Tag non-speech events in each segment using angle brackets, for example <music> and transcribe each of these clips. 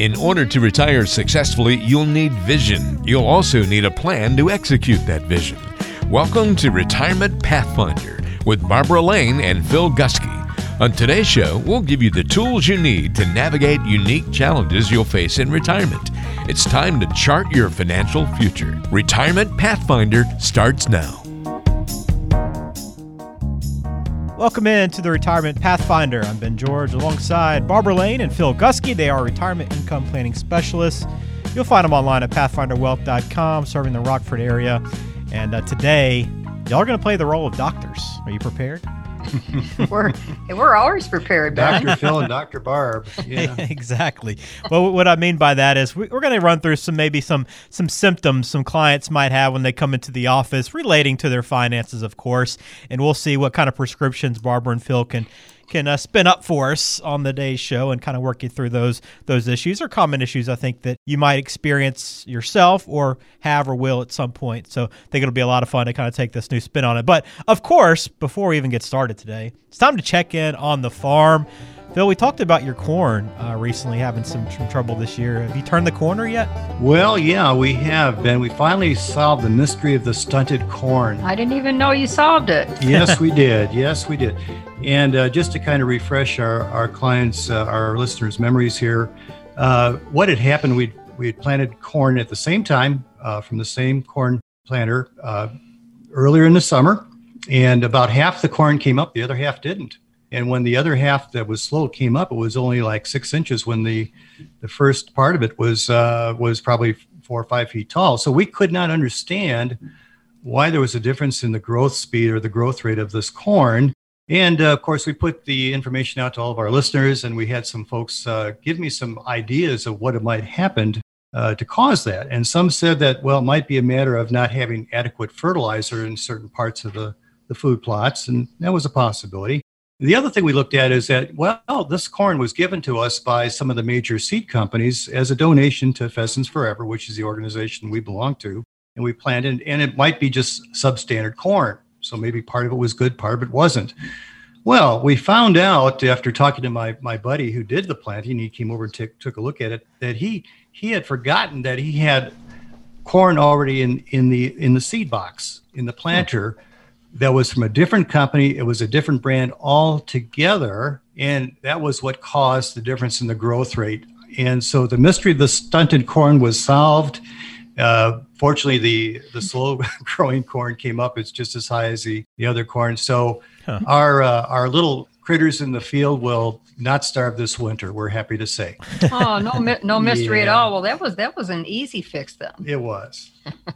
In order to retire successfully, you'll need vision. You'll also need a plan to execute that vision. Welcome to Retirement Pathfinder with Barbara Lane and Phil Gusky. On today's show, we'll give you the tools you need to navigate unique challenges you'll face in retirement. It's time to chart your financial future. Retirement Pathfinder starts now. Welcome in to the Retirement Pathfinder. I'm Ben George alongside Barbara Lane and Phil Gusky. They are retirement income planning specialists. You'll find them online at pathfinderwealth.com, serving the Rockford area. And uh, today, y'all are going to play the role of doctors. Are you prepared? <laughs> we're we're always prepared, Dr. Phil and Dr. Barb. Yeah. <laughs> exactly. Well, what I mean by that is we, are going to run through some maybe some some symptoms some clients might have when they come into the office relating to their finances, of course, and we'll see what kind of prescriptions Barbara and Phil can can uh, spin up for us on the day's show and kind of work you through those those issues or common issues I think that you might experience yourself or have or will at some point. So I think it'll be a lot of fun to kind of take this new spin on it. But of course, before we even get started today, it's time to check in on the farm. Phil, we talked about your corn uh, recently having some, some trouble this year. Have you turned the corner yet? Well, yeah, we have, Ben. We finally solved the mystery of the stunted corn. I didn't even know you solved it. <laughs> yes, we <laughs> did. Yes, we did. And uh, just to kind of refresh our, our clients, uh, our listeners' memories here, uh, what had happened, we we had planted corn at the same time uh, from the same corn planter uh, earlier in the summer. And about half the corn came up, the other half didn't. And when the other half that was slow came up, it was only like six inches. When the the first part of it was uh, was probably four or five feet tall. So we could not understand why there was a difference in the growth speed or the growth rate of this corn. And uh, of course, we put the information out to all of our listeners, and we had some folks uh, give me some ideas of what it might happen uh, to cause that. And some said that, well, it might be a matter of not having adequate fertilizer in certain parts of the, the food plots, and that was a possibility. The other thing we looked at is that, well, this corn was given to us by some of the major seed companies as a donation to Pheasants Forever, which is the organization we belong to. And we planted, and it might be just substandard corn. So maybe part of it was good, part of it wasn't. Well, we found out after talking to my, my buddy who did the planting, he came over and t- took a look at it, that he he had forgotten that he had corn already in, in the in the seed box in the planter. Hmm that was from a different company. It was a different brand altogether. And that was what caused the difference in the growth rate. And so the mystery of the stunted corn was solved. Uh, fortunately, the, the slow <laughs> growing corn came up. It's just as high as the, the other corn. So huh. our, uh, our little critters in the field will not starve this winter. We're happy to say. Oh, no, no mystery yeah. at all. Well, that was that was an easy fix then. It was.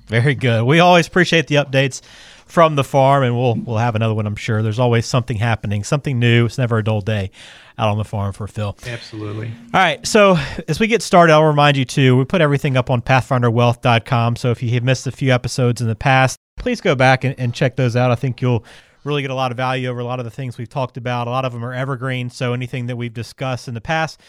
Very good. We always appreciate the updates from the farm, and we'll we'll have another one. I'm sure. There's always something happening, something new. It's never a dull day out on the farm for Phil. Absolutely. All right. So as we get started, I'll remind you too. We put everything up on PathfinderWealth.com. So if you have missed a few episodes in the past, please go back and, and check those out. I think you'll really get a lot of value over a lot of the things we've talked about. A lot of them are evergreen. So anything that we've discussed in the past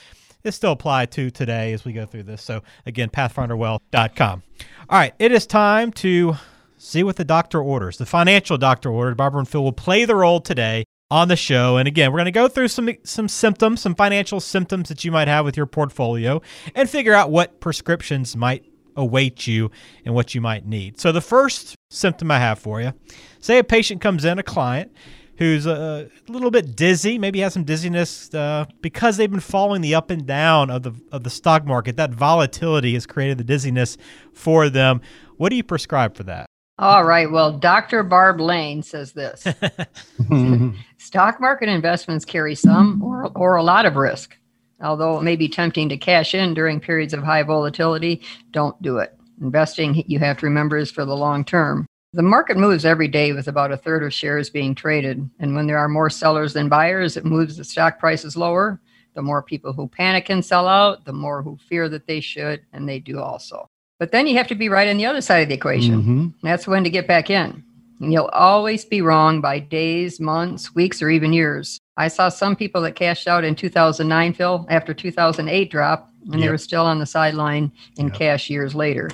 is still apply to today as we go through this. So again, pathfinderwealth.com. All right, it is time to see what the doctor orders. The financial doctor ordered. Barbara and Phil will play the role today on the show. And again, we're going to go through some some symptoms, some financial symptoms that you might have with your portfolio and figure out what prescriptions might await you and what you might need. So the first symptom I have for you, say a patient comes in, a client who's a, little bit dizzy, maybe has some dizziness uh, because they've been following the up and down of the of the stock market. That volatility has created the dizziness for them. What do you prescribe for that? All right. Well, Dr. Barb Lane says this <laughs> <laughs> Stock market investments carry some or, or a lot of risk. Although it may be tempting to cash in during periods of high volatility, don't do it. Investing, you have to remember, is for the long term. The market moves every day with about a third of shares being traded. And when there are more sellers than buyers, it moves the stock prices lower. The more people who panic and sell out, the more who fear that they should, and they do also. But then you have to be right on the other side of the equation. Mm-hmm. That's when to get back in. And you'll always be wrong by days, months, weeks, or even years. I saw some people that cashed out in 2009, Phil, after 2008 drop, and yep. they were still on the sideline in yep. cash years later.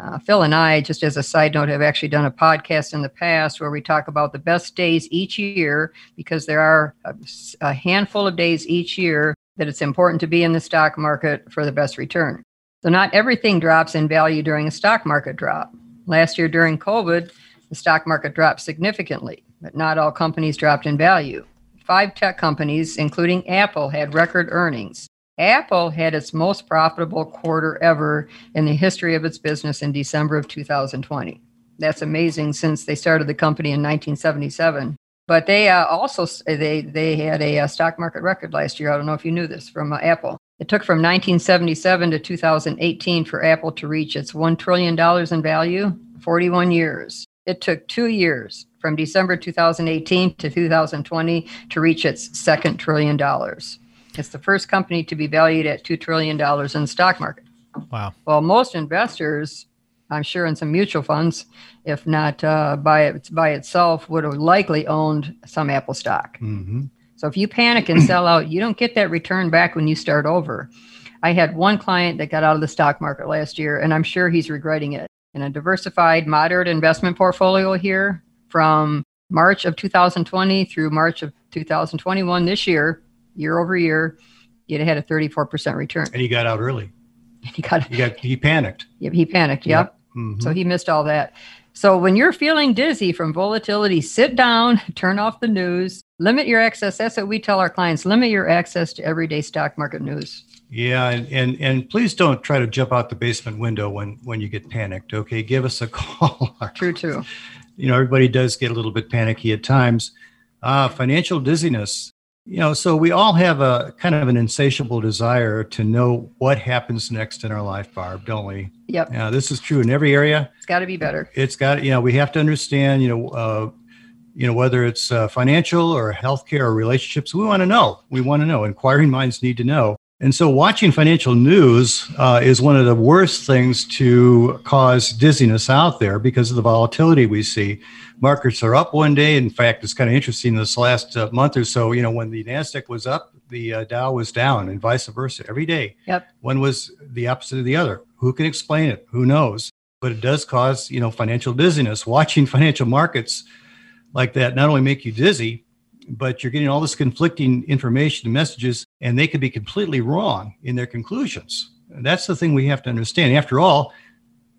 Uh, Phil and I, just as a side note, have actually done a podcast in the past where we talk about the best days each year because there are a, a handful of days each year that it's important to be in the stock market for the best return. So, not everything drops in value during a stock market drop. Last year during COVID, the stock market dropped significantly, but not all companies dropped in value. Five tech companies, including Apple, had record earnings. Apple had its most profitable quarter ever in the history of its business in December of 2020. That's amazing since they started the company in 1977. But they uh, also they they had a, uh, stock market record last year. I don't know if you knew this from uh, Apple. It took from 1977 to 2018 for Apple to reach its one trillion dollars in value. 41 years. It took two years from December 2018 to 2020 to reach its second trillion dollars. It's the first company to be valued at $2 trillion in the stock market. Wow. Well, most investors, I'm sure in some mutual funds, if not uh, by, it, by itself, would have likely owned some Apple stock. Mm-hmm. So if you panic and sell out, you don't get that return back when you start over. I had one client that got out of the stock market last year, and I'm sure he's regretting it. In a diversified, moderate investment portfolio here from March of 2020 through March of 2021 this year, year over year, you'd had a 34% return. And he got out early. <laughs> He got, he got, he panicked. <laughs> Yep, he panicked. Yep. yep. Mm-hmm. So he missed all that. So when you're feeling dizzy from volatility, sit down, <laughs> turn off the news, limit your access. That's what we tell our clients limit your access to everyday stock market news. Yeah, and, and and please don't try to jump out the basement window when when you get panicked. Okay, give us a call. True, too. You know, everybody does get a little bit panicky at times. Uh, financial dizziness you know, so we all have a kind of an insatiable desire to know what happens next in our life, Barb, don't we? Yep. Yeah, this is true in every area. It's got to be better. It's got, you know, we have to understand, you know, uh, you know, whether it's uh, financial or healthcare or relationships, we want to know. We want to know. Inquiring minds need to know. And so, watching financial news uh, is one of the worst things to cause dizziness out there because of the volatility we see markets are up one day. In fact, it's kind of interesting this last uh, month or so. You know, when the Nasdaq was up, the uh, Dow was down, and vice versa every day. Yep. One was the opposite of the other. Who can explain it? Who knows? But it does cause you know financial dizziness. Watching <laughs> financial markets like that not only make you dizzy, but you're getting all this conflicting information and messages, and they could be completely wrong in their conclusions. And that's the thing we have to understand. After all,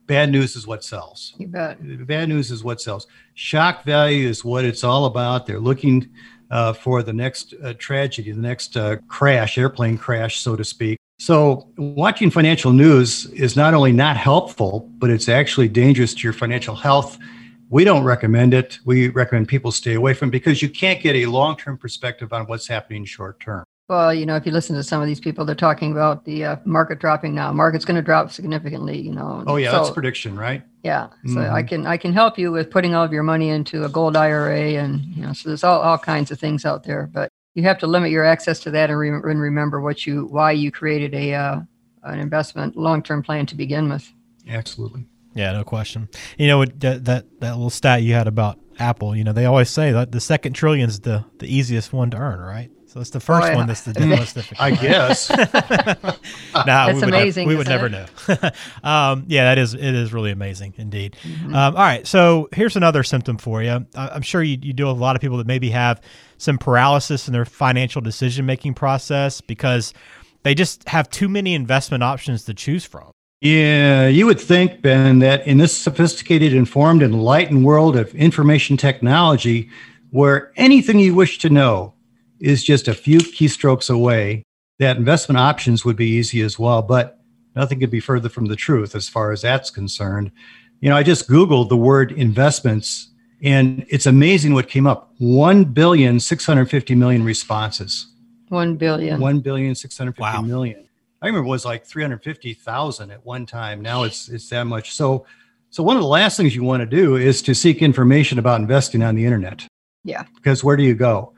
bad news is what sells. You bet. Bad news is what sells. Shock value is what it's all about. They're looking uh, for the next uh, tragedy, the next uh, crash, airplane crash, so to speak. So, watching financial news is not only not helpful, but it's actually dangerous to your financial health. We don't recommend it. We recommend people stay away from it because you can't get a long term perspective on what's happening short term. Well, you know, if you listen to some of these people, they're talking about the uh, market dropping now. Market's going to drop significantly. You know. Oh yeah, so, that's prediction, right? Yeah. So mm-hmm. I can I can help you with putting all of your money into a gold IRA, and you know, so there's all, all kinds of things out there. But you have to limit your access to that and, re- and remember what you why you created a uh, an investment long term plan to begin with. Absolutely. Yeah, no question. You know that that that little stat you had about Apple. You know, they always say that the second trillion is the the easiest one to earn, right? So it's the first oh, yeah. one that's the most difficult. I guess. <laughs> nah, that's we amazing. Would, we would never it? know. <laughs> um, yeah, that is it is really amazing indeed. Mm-hmm. Um, all right, so here's another symptom for you. I'm sure you, you deal with a lot of people that maybe have some paralysis in their financial decision making process because they just have too many investment options to choose from. Yeah, you would think, Ben, that in this sophisticated, informed, enlightened world of information technology, where anything you wish to know is just a few keystrokes away, that investment options would be easy as well. But nothing could be further from the truth as far as that's concerned. You know, I just Googled the word investments and it's amazing what came up 1 billion 650 million responses. 1 billion. 1 billion 650 wow. million. I remember it was like 350,000 at one time. Now it's it's that much. So so one of the last things you want to do is to seek information about investing on the internet. Yeah. Because where do you go?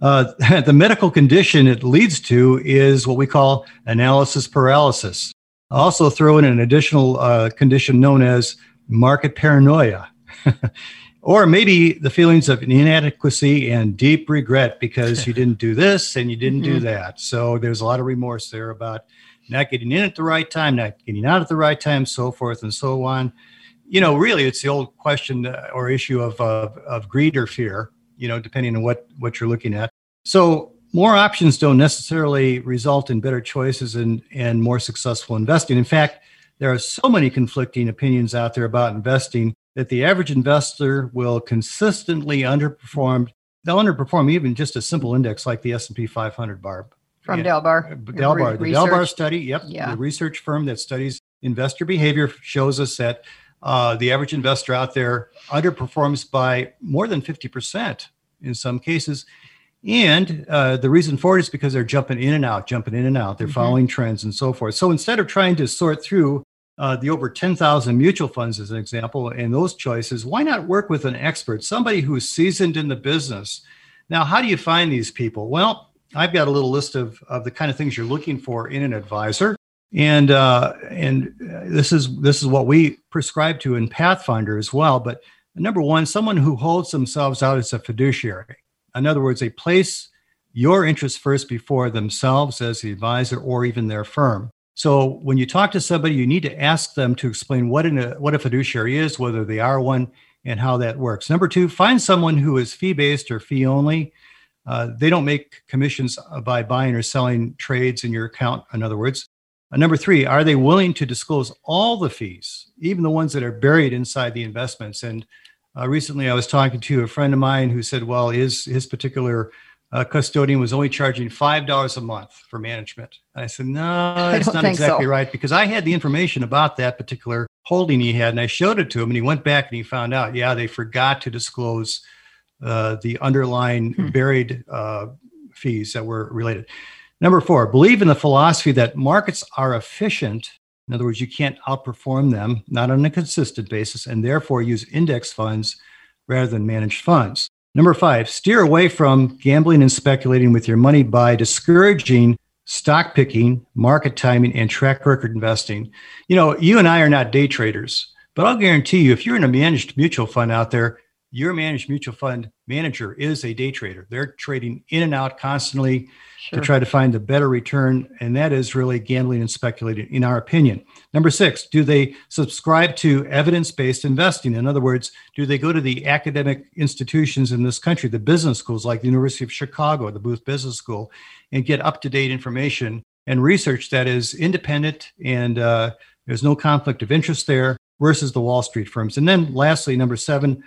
Uh, <laughs> the medical condition it leads to is what we call analysis paralysis. Also, throw in an additional uh, condition known as market paranoia, <laughs> or maybe the feelings of inadequacy and deep regret because you didn't do this and you didn't mm-hmm. do that. So, there's a lot of remorse there about not getting in at the right time, not getting out at the right time, so forth and so on. You know, really, it's the old question uh, or issue of, of, of greed or fear you know, depending on what what you're looking at. So more options don't necessarily result in better choices and, and more successful investing. In fact, there are so many conflicting opinions out there about investing that the average investor will consistently underperform. They'll underperform even just a simple index like the S&P 500, Barb. From yeah. Dalbar. Uh, Dalbar. The Dalbar study, yep. Yeah. The research firm that studies investor behavior shows us that uh, the average investor out there underperforms by more than 50% in some cases. And uh, the reason for it is because they're jumping in and out, jumping in and out. They're mm-hmm. following trends and so forth. So instead of trying to sort through uh, the over 10,000 mutual funds, as an example, and those choices, why not work with an expert, somebody who's seasoned in the business? Now, how do you find these people? Well, I've got a little list of, of the kind of things you're looking for in an advisor. And uh, and uh, this is this is what we prescribe to in Pathfinder as well. But number one, someone who holds themselves out as a fiduciary. In other words, they place your interests first before themselves as the advisor or even their firm. So when you talk to somebody, you need to ask them to explain what a what a fiduciary is, whether they are one, and how that works. Number two, find someone who is fee based or fee only. Uh, they don't make commissions by buying or selling trades in your account. In other words, uh, number three, are they willing to disclose all the fees, even the ones that are buried inside the investments? And uh, recently, I was talking to a friend of mine who said, "Well, his his particular uh, custodian was only charging $5 a month for management. And I said, no, <laughs> that's not exactly so. right because I had the information about that particular holding he had and I showed it to him and he went back and he found out, yeah, they forgot to disclose uh, the underlying hmm. buried uh, fees that were related. Number four, believe in the philosophy that markets are efficient. In other words, you can't outperform them, not on a consistent basis, and therefore use index funds rather than managed funds. Number five, steer away from gambling and speculating with your money by discouraging stock picking, market timing, and track record investing. You know, you and I are not day traders, but I'll guarantee you, if you're in a managed mutual fund out there, your managed mutual fund manager is a day trader. They're trading in and out constantly sure. to try to find the better return. And that is really gambling and speculating, in our opinion. Number six, do they subscribe to evidence based investing? In other words, do they go to the academic institutions in this country, the business schools like the University of Chicago, the Booth Business School, and get up to date information and research that is independent and uh, there's no conflict of interest there versus the Wall Street firms? And then lastly, number seven,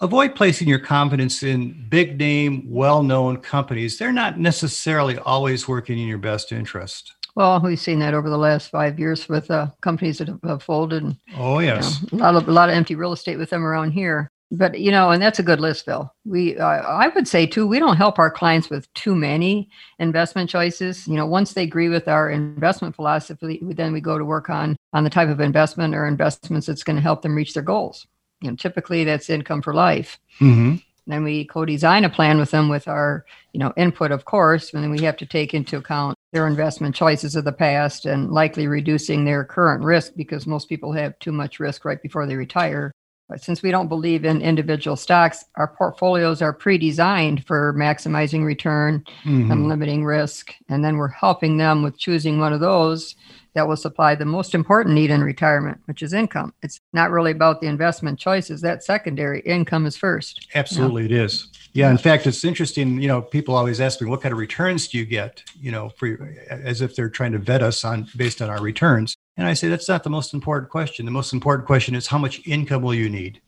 avoid placing your confidence in big name, well known companies. They're not necessarily always working in your best interest. Well, we've seen that over the last five years with uh, companies that have, have folded. And, oh yes, you know, a lot of a lot of empty real estate with them around here. But you know, and that's a good list, Bill. We uh, I would say too, we don't help our clients with too many investment choices. You know, once they agree with our investment philosophy, then we go to work on on the type of investment or investments that's going to help them reach their goals you know, typically that's income for life. Mm-hmm. Then we co-design a plan with them with our, you know, input, of course, and then we have to take into account their investment choices of the past and likely reducing their current risk because most people have too much risk right before they retire. But since we don't believe in individual stocks, our portfolios are pre-designed for maximizing return mm-hmm. and limiting risk. And then we're helping them with choosing one of those that will supply the most important need in retirement, which is income. It's not really about the investment choices. That secondary income is first. Absolutely, you know? it is. Yeah, in fact, it's interesting. You know, people always ask me, "What kind of returns do you get?" You know, for as if they're trying to vet us on based on our returns. And I say that's not the most important question. The most important question is how much income will you need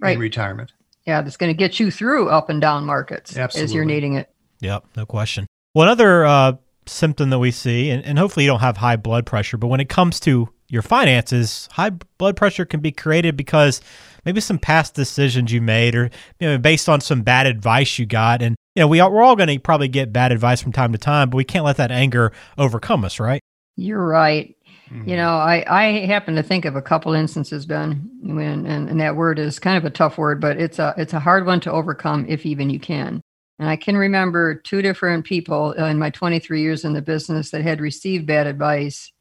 right. in retirement? Yeah, that's going to get you through up and down markets Absolutely. as you're needing it. Yep, no question. One other uh, symptom that we see, and, and hopefully you don't have high blood pressure, but when it comes to your finances, high blood pressure can be created because maybe some past decisions you made or you know, based on some bad advice you got. And you know, we are, we're all going to probably get bad advice from time to time, but we can't let that anger overcome us, right? You're right. Mm-hmm. You know, I, I happen to think of a couple instances, Ben, when and, and that word is kind of a tough word, but it's a it's a hard one to overcome if even you can. And I can remember two different people in my 23 years in the business that had received bad advice.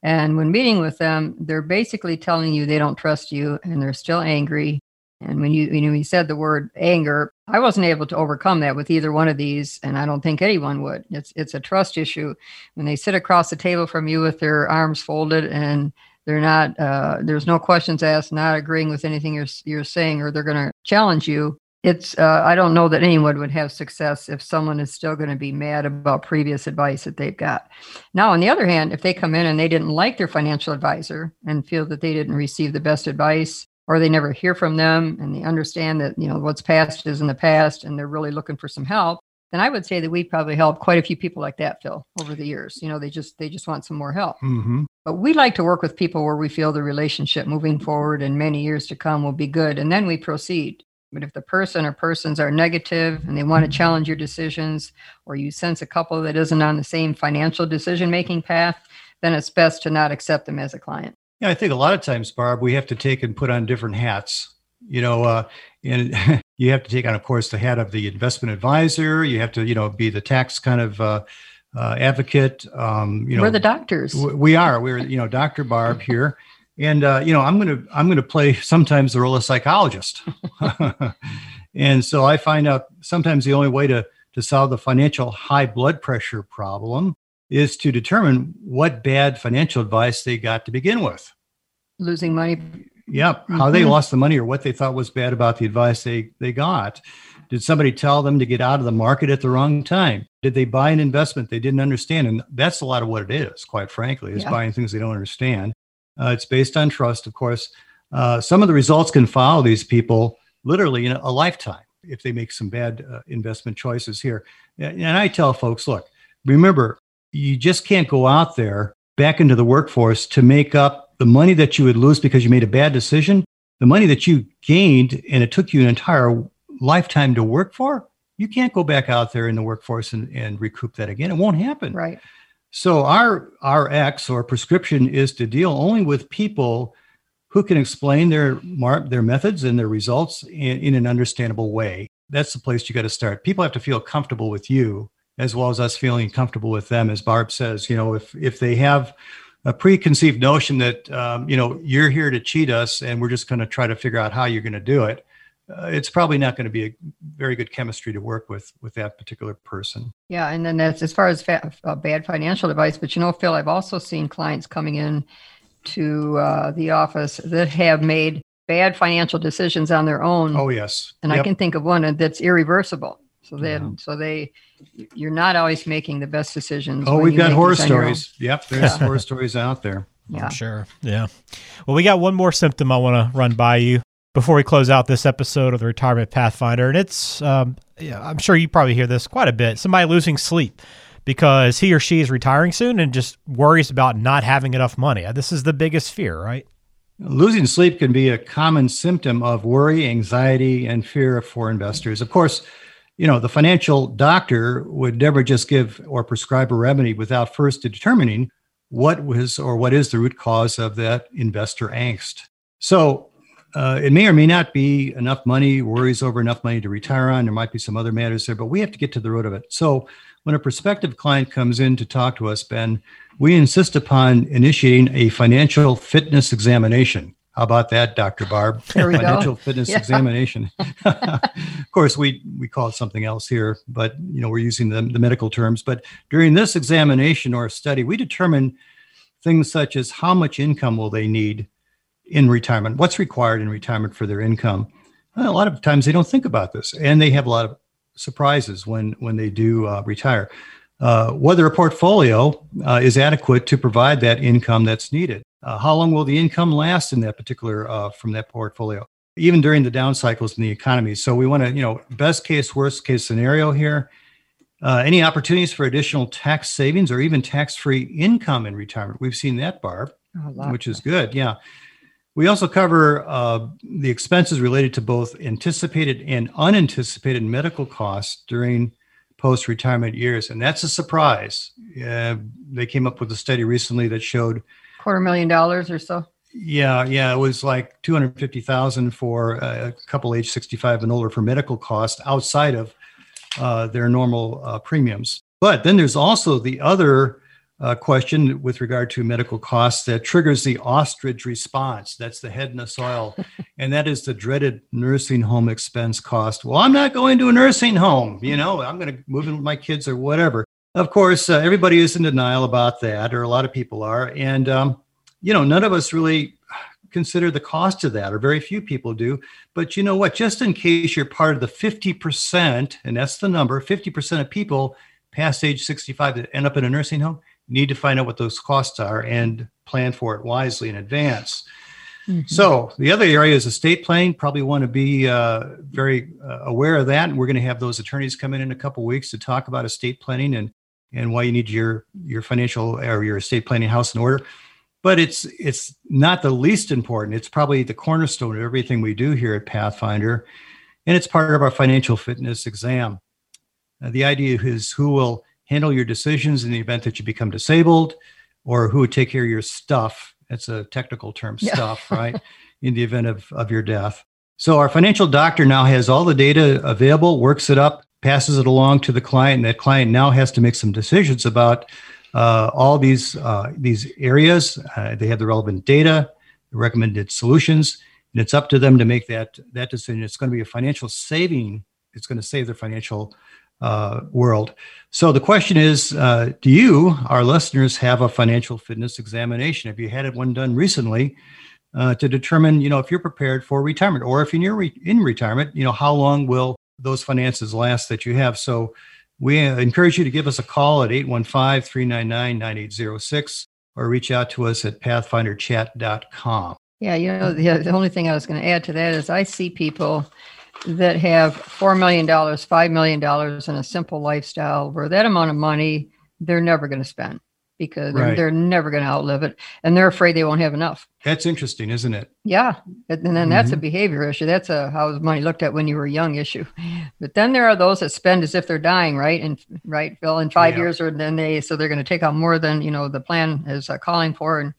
And when meeting with them, they're basically telling you they don't trust you and they're still angry. And when you, you know, you said the word anger, I wasn't able to overcome that with either one of these, and I don't think anyone would. It's it's a trust issue. When they sit across the table from you with their arms folded and they're not, uh, there's no questions asked, not agreeing with anything you're you're saying, or they're going to challenge you it's uh, i don't know that anyone would have success if someone is still going to be mad about previous advice that they've got. Now on the other hand if they come in and they didn't like their financial advisor and feel that they didn't receive the best advice or they never hear from them and they understand that you know what's past is in the past and they're really looking for some help then i would say that we probably helped quite a few people like that phil over the years. You know they just they just want some more help. Mm-hmm. but we like to work with people where we feel the relationship moving forward and many years to come will be good and then we proceed but if the person or persons are negative and they want to challenge your decisions or you sense a couple that isn't on the same financial decision making path then it's best to not accept them as a client Yeah, I think a lot of times, Barb, we have to take and put on different hats. You know, uh, and <laughs> you have to take on, of course, the hat of the investment advisor. You have to, you know, be the tax kind of uh, uh, advocate. Um, you know, we're the doctors w- we are. We're, you know, Dr. Barb here, and uh, you know, I'm gonna I'm gonna play sometimes the role of psychologist, <laughs> and so I find out sometimes the only way to to solve the financial high blood pressure problem is to determine what bad financial advice they got to begin with. losing money Yep. How they Mhm. lost the money or what they thought was bad about the advice they, they got. Did somebody tell them to get out of the market at the wrong time? Did they buy an investment they didn't understand? And that's a lot of what it is, quite frankly, is Yeah. buying things they don't understand. Uh, it's based on trust, of course. Uh, some of the results can follow these people literally in a lifetime if they make some bad uh, investment choices here. And I tell folks, look, remember, you just can't go out there back into the workforce to make up the money that you would lose because you made a bad decision, the money that you gained and it took you an entire lifetime to work for, you can't go back out there in the workforce and, and recoup that again. It won't happen. right So our our X or prescription is to deal only with people who can explain their mar- their methods and their results in, in an understandable way. That's the place you got to start. People have to feel comfortable with you as well as us feeling comfortable with them. As Barb says, you know, if if they have a preconceived notion that um, you know you're here to cheat us and we're just going to try to figure out how you're going to do it, uh, it's probably not going to be a very good chemistry to work with with that particular person. Yeah, and then that's as far as fa- uh, bad financial advice. But you know, Phil, I've also seen clients coming in to uh, the office that have made bad financial decisions on their own, Oh yes, and I can think of one that's irreversible. So then, Yeah. so they, you're not always making the best decisions. Oh, we've got horror these on your own. stories. Yep, there's horror stories out there. Yeah. I'm sure. Yeah. Well, we got one more symptom I want to run by you before we close out this episode of the Retirement Pathfinder. And it's, um, yeah, I'm sure you probably hear this quite a bit. Somebody losing sleep because he or she is retiring soon and just worries about not having enough money. This is the biggest fear, right? Losing sleep can be a common symptom of worry, anxiety, and fear for investors. Of course, you know, the financial doctor would never just give or prescribe a remedy without first determining what was or what is the root cause of that investor angst. So uh, it may or may not be enough money, worries over enough money to retire on. There might be some other matters there, but we have to get to the root of it. So when a prospective client comes in to talk to us, Ben, we insist upon initiating a financial fitness examination. How about that, Dr. Barb? <laughs> There we go. financial fitness Yeah. examination. <laughs> of course, we we call it something else here, but you know we're using the, the medical terms. But during this examination or study, we determine things such as how much income will they need in retirement, what's required in retirement for their income. Well, a lot of times they don't think about this, and they have a lot of surprises when when they do uh, retire. Uh, whether a portfolio uh, is adequate to provide that income that's needed. Uh, how long will the income last in that particular uh, from that portfolio, even during the down cycles in the economy? So we want to, you know, best case, worst case scenario here. Uh, any opportunities for additional tax savings or even tax-free income in retirement? We've seen that, Barb lot. which is good. Yeah. We also cover uh, the expenses related to both anticipated and unanticipated medical costs during post retirement years. And that's a surprise. Uh, they came up with a study recently that showed, quarter million dollars or so. yeah, yeah, it was like 250,000 for a couple age 65 and older for medical costs outside of uh, their normal uh, premiums. But then there's also the other uh, question with regard to medical costs that triggers the ostrich response. That's the head in the soil. <laughs> and that is the dreaded nursing home expense cost. Well, I'm not going to a nursing home. You know, I'm going to move in with my kids or whatever. Of course, uh, everybody is in denial about that, or a lot of people are. And, um, you know, none of us really consider the cost of that, or very few people do. But you know what? Just in case you're part of the 50%, and that's the number 50% of people past age 65 that end up in a nursing home need to find out what those costs are and plan for it wisely in advance. Mm-hmm. So the other area is estate planning. Probably want to be uh, very uh, aware of that. And we're going to have those attorneys come in in a couple weeks to talk about estate planning and and why you need your your financial or your estate planning house in order. But it's it's not the least important. It's probably the cornerstone of everything we do here at Pathfinder, and it's part of our financial fitness exam. Uh, the idea is who will handle your decisions in the event that you become disabled, or who would take care of your stuff that's a technical term, yeah. stuff, <laughs> right? In the event of, of your death. So our financial doctor now has all the data available, works it up, passes it along to the client, and that client now has to make some decisions about uh, all these uh, these areas. Uh, they have the relevant data, the recommended solutions, and it's up to them to make that that decision. It's going to be a financial saving. It's going to save their financial uh, world. So the question is, uh, do you, our listeners, have a financial fitness examination? Have you had one done recently uh, to determine, you know, if you're prepared for retirement, or if you're in retirement, you know, how long will those finances last that you have? So we encourage you to give us a call at 815-399-9806 or reach out to us at pathfinderchat.com. Yeah, you know, the, the only thing I was going to add to that is I see people that have $4 million, $5 million in a simple lifestyle where that amount of money they're never going to spend because right. they're, never going to outlive it and they're afraid they won't have enough. That's interesting, isn't it? Yeah. And then mm-hmm. that's a mm-hmm. behavior issue. That's a how money looked at when you were young issue. But then there are those that spend as if they're dying, right? And right, Phil, in five yeah. years or then they, so they're going to take out more than, you know, the plan is uh, calling for and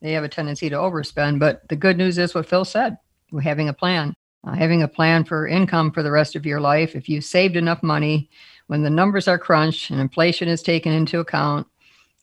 they have a tendency to overspend. But the good news is what Phil said, we're having a plan uh, having a plan for income for the rest of your life. If you've saved enough money, when the numbers are crunched and inflation is taken into account,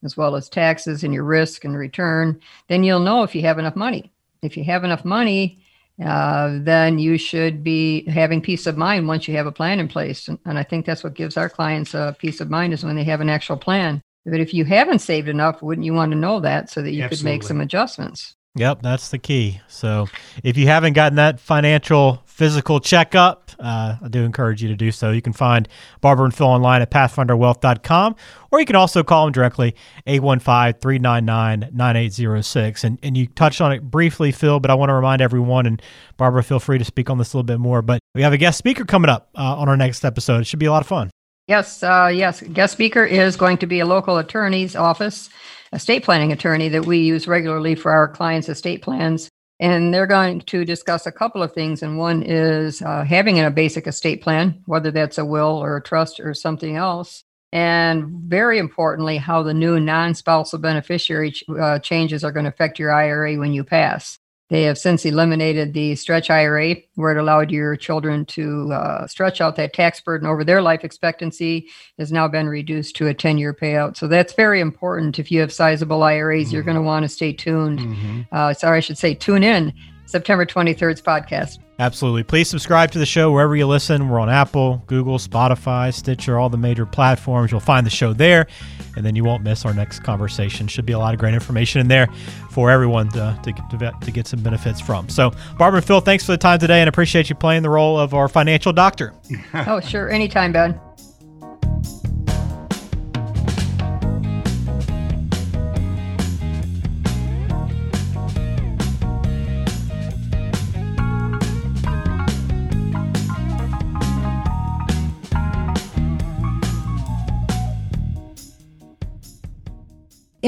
as well as taxes and your risk and return, then you'll know if you have enough money. If you have enough money, uh, then you should be having peace of mind once you have a plan in place. And, and I think that's what gives our clients a peace of mind is when they have an actual plan. But if you haven't saved enough, wouldn't you want to know that so that you Absolutely. could make some adjustments? Yep, that's the key. So if you haven't gotten that financial physical checkup, uh, I do encourage you to do so. You can find Barbara and Phil online at pathfinderwealth.com, or you can also call them directly, 815 399 9806. And and you touched on it briefly, Phil, but I want to remind everyone, and Barbara, feel free to speak on this a little bit more. But we have a guest speaker coming up uh, on our next episode. It should be a lot of fun. Yes, uh, yes. Guest speaker is going to be a local attorney's office estate planning attorney that we use regularly for our clients' estate plans. And they're going to discuss a couple of things. And one is uh, having a basic estate plan, whether that's a will or a trust or something else. And very importantly, how the new non spousal beneficiary ch- uh, changes are going to affect your IRA when you pass. They have since eliminated the stretch IRA, where it allowed your children to uh, stretch out that tax burden over their life expectancy, has now been reduced to a 10 year payout. So that's very important. If you have sizable IRAs, mm-hmm. you're going to want to stay tuned. Mm-hmm. Uh, sorry, I should say tune in September 23rd's podcast. Absolutely. Please subscribe to the show wherever you listen. We're on Apple, Google, Spotify, Stitcher, all the major platforms. You'll find the show there, and then you won't miss our next conversation. Should be a lot of great information in there for everyone to, to, to, to get some benefits from. So, Barbara and Phil, thanks for the time today and appreciate you playing the role of our financial doctor. oh, sure. Anytime, Ben.